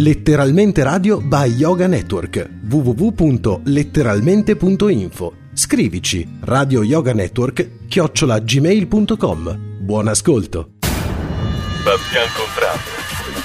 Letteralmente Radio by Yoga Network www.letteralmente.info Scrivici Radio Yoga Network chiocciola gmail.com Buon ascolto. Bastian Contrario.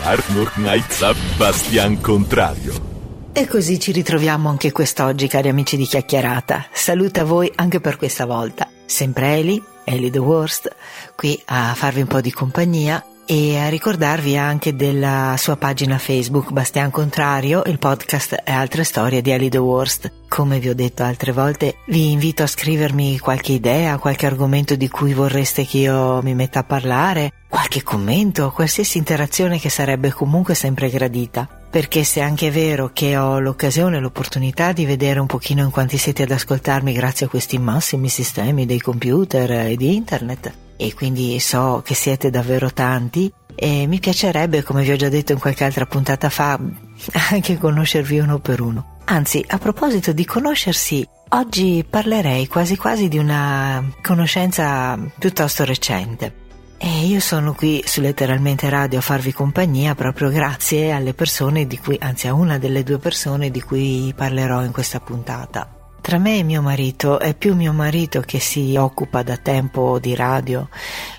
Arnold Knight Bastian Contrario. E così ci ritroviamo anche quest'oggi, cari amici di Chiacchierata. Saluta a voi anche per questa volta. Sempre Eli, Eli The Worst, qui a farvi un po' di compagnia e a ricordarvi anche della sua pagina Facebook Bastian Contrario, il podcast e altre storie di Ali The Worst. Come vi ho detto altre volte, vi invito a scrivermi qualche idea, qualche argomento di cui vorreste che io mi metta a parlare, qualche commento, qualsiasi interazione che sarebbe comunque sempre gradita. Perché se anche è vero che ho l'occasione l'opportunità di vedere un pochino in quanti siete ad ascoltarmi grazie a questi massimi sistemi dei computer e di internet, e quindi so che siete davvero tanti e mi piacerebbe, come vi ho già detto in qualche altra puntata fa, anche conoscervi uno per uno. Anzi, a proposito di conoscersi, oggi parlerei quasi quasi di una conoscenza piuttosto recente. E io sono qui su Letteralmente Radio a farvi compagnia proprio grazie alle persone di cui, anzi a una delle due persone di cui parlerò in questa puntata. Tra me e mio marito è più mio marito che si occupa da tempo di radio.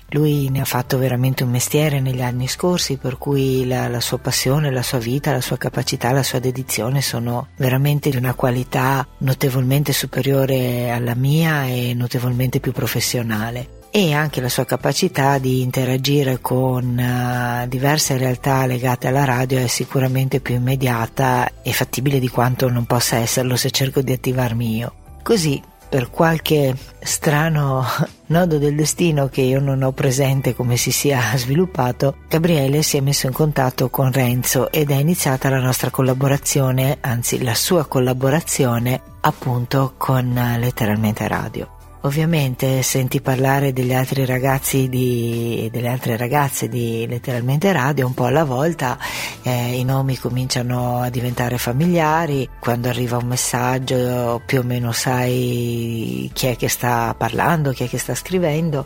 Lui ne ha fatto veramente un mestiere negli anni scorsi, per cui la, la, sua passione, la sua vita, la sua capacità, la sua dedizione sono veramente di una qualità notevolmente superiore alla mia e notevolmente più professionale e anche la sua capacità di interagire con uh, diverse realtà legate alla radio è sicuramente più immediata e fattibile di quanto non possa esserlo se cerco di attivarmi io. Così, per qualche strano nodo del destino che io non ho presente come si sia sviluppato, Gabriele si è messo in contatto con Renzo ed è iniziata la nostra collaborazione, anzi la sua collaborazione appunto con uh, Letteralmente Radio. Ovviamente senti parlare degli altri ragazzi di, delle altre ragazze di letteralmente radio un po' alla volta, eh, i nomi cominciano a diventare familiari, quando arriva un messaggio più o meno sai chi è che sta parlando, chi è che sta scrivendo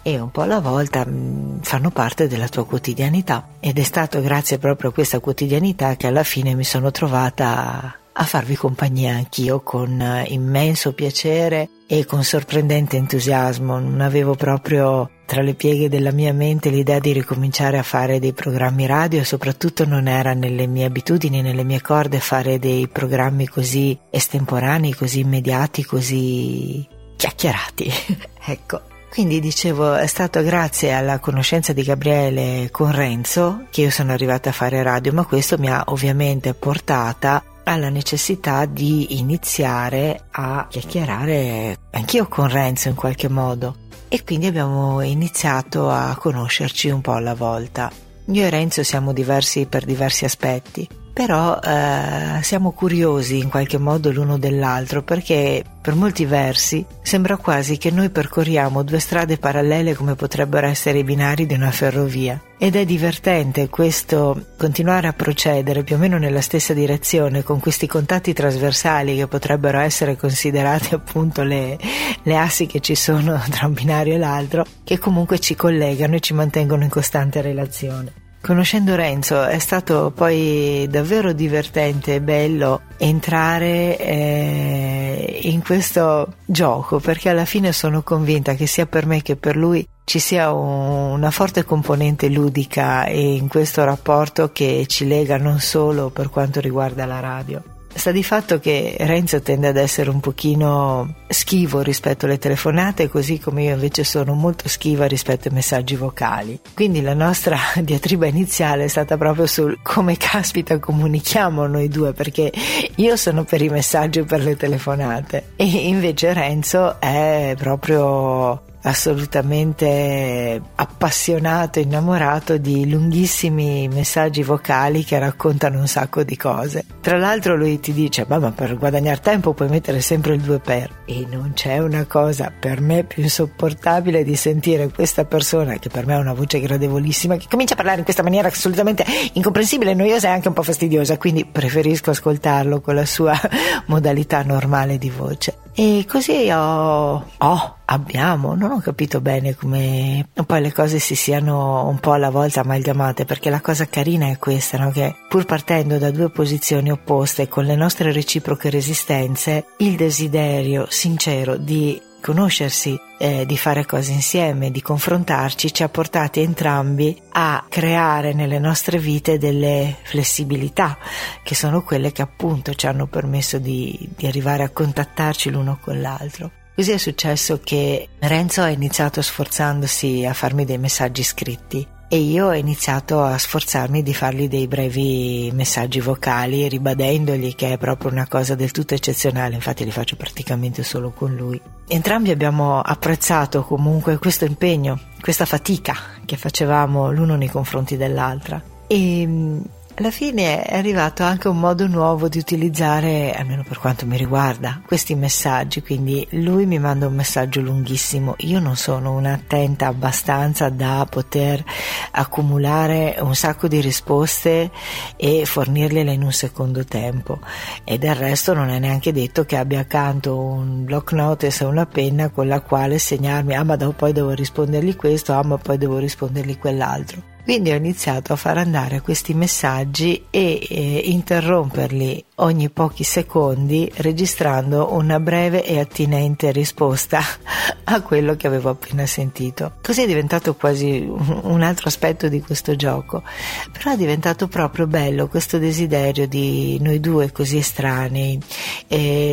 e un po' alla volta mh, mm, fanno parte della tua quotidianità. Ed è stato grazie proprio a questa quotidianità che alla fine mi sono trovata a farvi compagnia anch'io con eh, immenso piacere e con sorprendente entusiasmo. Non avevo proprio tra le pieghe della mia mente l'idea di ricominciare a fare dei programmi radio e soprattutto non era nelle mie abitudini, nelle mie corde fare dei programmi così estemporanei, così immediati, così chiacchierati. ecco. Quindi dicevo, è stato grazie alla conoscenza di Gabriele con Renzo che io sono arrivata a fare radio, ma questo mi ha ovviamente portata alla necessità di iniziare a chiacchierare anch'io con Renzo in qualche modo e quindi abbiamo iniziato a conoscerci un po' alla volta. Io e Renzo siamo diversi per diversi aspetti però eh, siamo curiosi in qualche modo l'uno dell'altro perché per molti versi sembra quasi che noi percorriamo due strade parallele come potrebbero essere i binari di una ferrovia ed è divertente questo continuare a procedere più o meno nella stessa direzione con questi contatti trasversali che potrebbero essere considerati appunto le, le assi che ci sono tra un binario e l'altro che comunque ci collegano e ci mantengono in costante relazione. Conoscendo Renzo è stato poi davvero divertente e bello entrare eh, in questo gioco perché alla fine sono convinta che sia per me che per lui ci sia un, una forte componente ludica in questo rapporto che ci lega non solo per quanto riguarda la radio. Sta di fatto che Renzo tende ad essere un pochino schivo rispetto alle telefonate, così come io invece sono molto schiva rispetto ai messaggi vocali. Quindi la nostra diatriba iniziale è stata proprio sul come caspita comunichiamo noi due, perché io sono per i messaggi e per le telefonate e invece Renzo è proprio assolutamente appassionato, innamorato di lunghissimi messaggi vocali che raccontano un sacco di cose. Tra l'altro lui ti dice, ma per guadagnare tempo puoi mettere sempre il 2 per e non c'è una cosa per me più insopportabile di sentire questa persona che per me ha una voce gradevolissima che comincia a parlare in questa maniera assolutamente incomprensibile, noiosa e anche un po' fastidiosa, quindi preferisco ascoltarlo con la sua modalità normale di voce. E così ho, ho, abbiamo, non ho capito bene come poi le cose si siano un po' alla volta amalgamate, perché la cosa carina è questa, no? che pur partendo da due posizioni opposte, con le nostre reciproche resistenze, il desiderio sincero di conoscersi, eh, di fare cose insieme, di confrontarci, ci ha portati entrambi a creare nelle nostre vite delle flessibilità, che sono quelle che appunto ci hanno permesso di, di arrivare a contattarci l'uno con l'altro. Così è successo che Renzo ha iniziato sforzandosi a farmi dei messaggi scritti e io ho iniziato a sforzarmi di fargli dei brevi messaggi vocali ribadendogli che è proprio una cosa del tutto eccezionale, infatti li faccio praticamente solo con lui. Entrambi abbiamo apprezzato comunque questo impegno, questa fatica che facevamo l'uno nei confronti dell'altra e alla fine è arrivato anche un modo nuovo di utilizzare, almeno per quanto mi riguarda, questi messaggi. Quindi lui mi manda un messaggio lunghissimo. Io non sono un'attenta abbastanza da poter accumulare un sacco di risposte e fornirgliele in un secondo tempo. E del resto non è neanche detto che abbia accanto un block notice e una penna con la quale segnarmi, ah ma poi devo rispondergli questo, ah ma poi devo rispondergli quell'altro. Quindi ho iniziato a far andare questi messaggi e eh, interromperli ogni pochi secondi registrando una breve e attinente risposta a quello che avevo appena sentito. Così è diventato quasi un altro aspetto di questo gioco, però è diventato proprio bello questo desiderio di noi due così estranei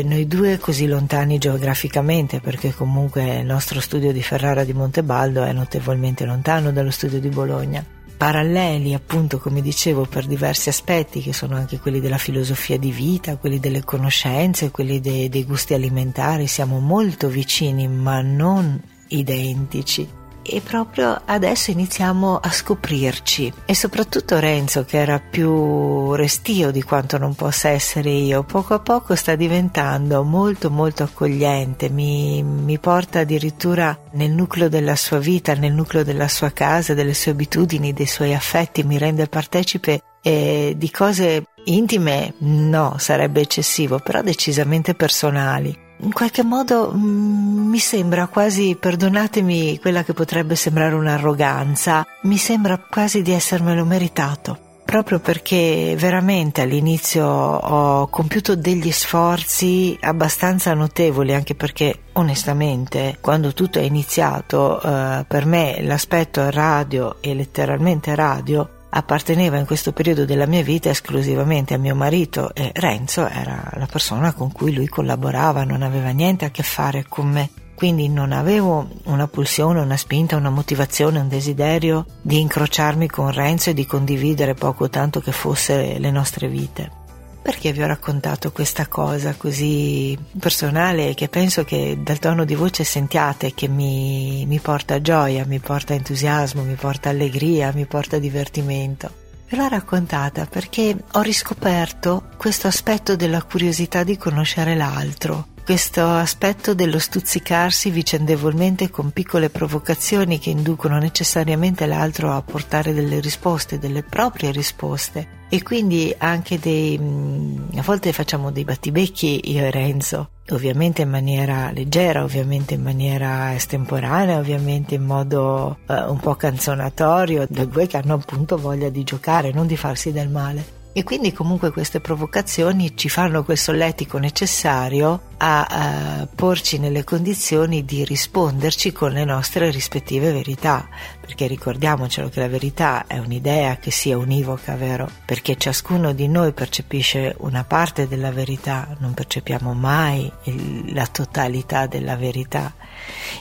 noi due così lontani geograficamente perché comunque il nostro studio di Ferrara di Montebaldo è notevolmente lontano dallo studio di Bologna paralleli appunto come dicevo per diversi aspetti che sono anche quelli della filosofia di vita, quelli delle conoscenze, quelli dei, dei gusti alimentari, siamo molto vicini ma non identici e proprio adesso iniziamo a scoprirci. E soprattutto Renzo che era più restio di quanto non possa essere io poco a poco sta diventando molto molto accogliente. Mi, mi porta addirittura nel nucleo della sua vita nel nucleo della sua casa delle sue abitudini dei suoi affetti mi rende partecipe eh, di cose intime no sarebbe eccessivo però decisamente personali in qualche modo mm, mi sembra quasi, perdonatemi quella che potrebbe sembrare un'arroganza, mi sembra quasi di essermelo meritato. Proprio perché veramente all'inizio ho compiuto degli sforzi abbastanza notevoli, anche perché onestamente quando tutto è iniziato eh, per me l'aspetto radio e letteralmente radio apparteneva in questo periodo della mia vita esclusivamente a mio marito e Renzo era la persona con cui lui collaborava, non aveva niente a che fare con me. Quindi non avevo una pulsione, una spinta, una motivazione, un desiderio di incrociarmi con Renzo e di condividere poco tanto che fosse le nostre vite. Perché vi ho raccontato questa cosa così personale che penso che dal tono di voce sentiate che mi, mi porta gioia, mi porta entusiasmo, mi porta allegria, mi porta divertimento? Ve l'ho raccontata perché ho riscoperto questo aspetto della curiosità di conoscere l'altro, questo aspetto dello stuzzicarsi vicendevolmente con piccole provocazioni che inducono necessariamente l'altro a portare delle risposte, delle proprie risposte e quindi anche dei mm, a volte facciamo dei battibecchi io e Renzo ovviamente in maniera leggera ovviamente in maniera estemporanea ovviamente in modo uh, un po' canzonatorio da due che hanno appunto voglia di giocare non di farsi del male e quindi comunque queste provocazioni ci fanno quel solletico necessario a, a porci nelle condizioni di risponderci con le nostre rispettive verità, perché ricordiamocelo che la verità è un'idea che sia univoca, vero? Perché ciascuno di noi percepisce una parte della verità, non percepiamo mai il, la totalità della verità.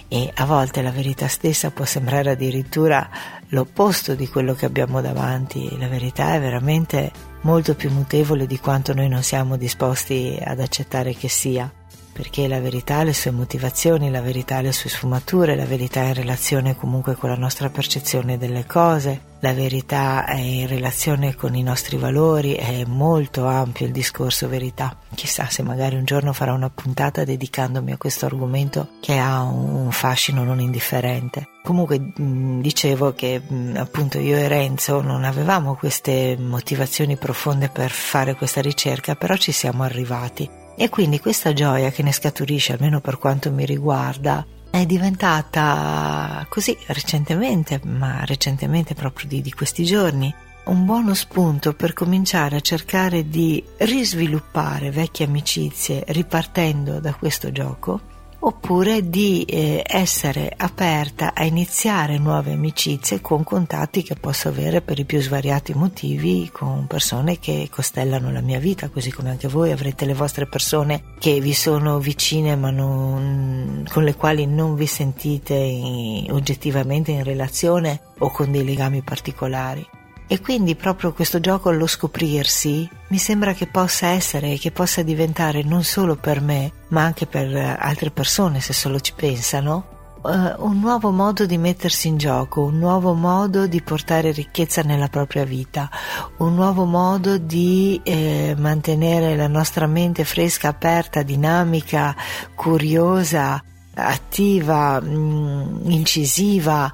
E a volte la verità stessa può sembrare addirittura l'opposto di quello che abbiamo davanti, la verità è veramente molto più mutevole di quanto noi non siamo disposti ad accettare che sia perché la verità ha le sue motivazioni, la verità ha le sue sfumature, la verità è in relazione comunque con la nostra percezione delle cose, la verità è in relazione con i nostri valori, è molto ampio il discorso verità. Chissà se magari un giorno farò una puntata dedicandomi a questo argomento che ha un fascino non indifferente. Comunque dicevo che appunto io e Renzo non avevamo queste motivazioni profonde per fare questa ricerca, però ci siamo arrivati E quindi questa gioia che ne scaturisce, almeno per quanto mi riguarda, è diventata così recentemente, ma recentemente proprio di, di questi giorni, un buono spunto per cominciare a cercare di risviluppare vecchie amicizie ripartendo da questo gioco oppure di eh, essere aperta a iniziare nuove amicizie con contatti che posso avere per i più svariati motivi con persone che costellano la mia vita, così come anche voi avrete le vostre persone che vi sono vicine ma non, con le quali non vi sentite in, oggettivamente in relazione o con dei legami particolari. E quindi proprio questo gioco allo scoprirsi mi sembra che possa essere, che possa diventare non solo per me, ma anche per altre persone, se solo ci pensano, uh, un nuovo modo di mettersi in gioco, un nuovo modo di portare ricchezza nella propria vita, un nuovo modo di eh, mantenere la nostra mente fresca, aperta, dinamica, curiosa, attiva, mh, mm, incisiva,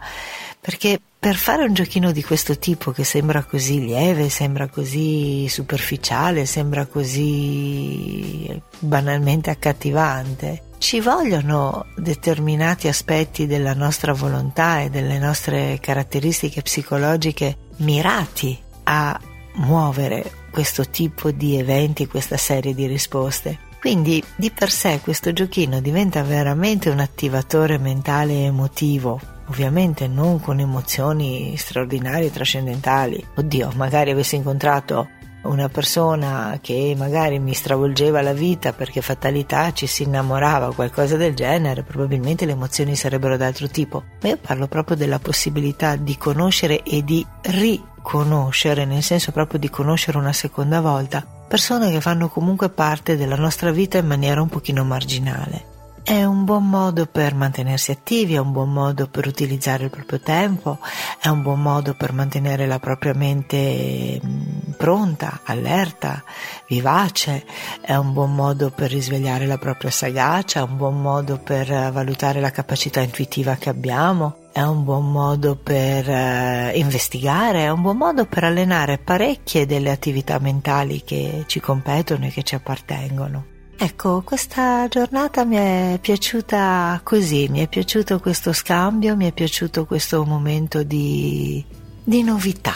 perché per fare un giochino di questo tipo che sembra così lieve, sembra così superficiale, sembra così banalmente accattivante, ci vogliono determinati aspetti della nostra volontà e delle nostre caratteristiche psicologiche mirati a muovere questo tipo di eventi, questa serie di risposte. Quindi di per sé questo giochino diventa veramente un attivatore mentale e emotivo ovviamente non con emozioni straordinarie, trascendentali. Oddio, magari avessi incontrato una persona che magari mi stravolgeva la vita perché fatalità ci si innamorava o qualcosa del genere, probabilmente le emozioni sarebbero d'altro tipo. Ma io parlo proprio della possibilità di conoscere e di riconoscere, nel senso proprio di conoscere una seconda volta, persone che fanno comunque parte della nostra vita in maniera un pochino marginale. È un buon modo per mantenersi attivi, è un buon modo per utilizzare il proprio tempo, è un buon modo per mantenere la propria mente mm, pronta, allerta, vivace, è un buon modo per risvegliare la propria sagacia, è un buon modo per valutare la capacità intuitiva che abbiamo, è un buon modo per uh, investigare, è un buon modo per allenare parecchie delle attività mentali che ci competono e che ci appartengono. Ecco, questa giornata mi è piaciuta così, mi è piaciuto questo scambio, mi è piaciuto questo momento di, di novità,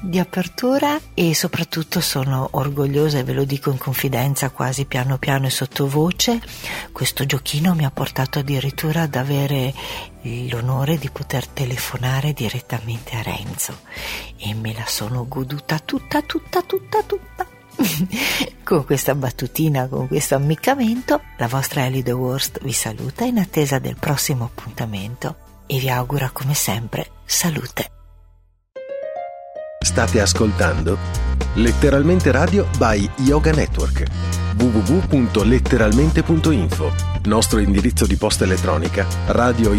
di apertura e soprattutto sono orgogliosa e ve lo dico in confidenza quasi piano piano e sottovoce, questo giochino mi ha portato addirittura ad avere l'onore di poter telefonare direttamente a Renzo e me la sono goduta tutta, tutta, tutta, tutta con questa battutina, con questo ammiccamento, la vostra Ellie The Worst vi saluta in attesa del prossimo appuntamento e vi augura come sempre salute. State ascoltando Letteralmente Radio by Yoga Network. www.letteralmente.info Nostro indirizzo di posta elettronica radio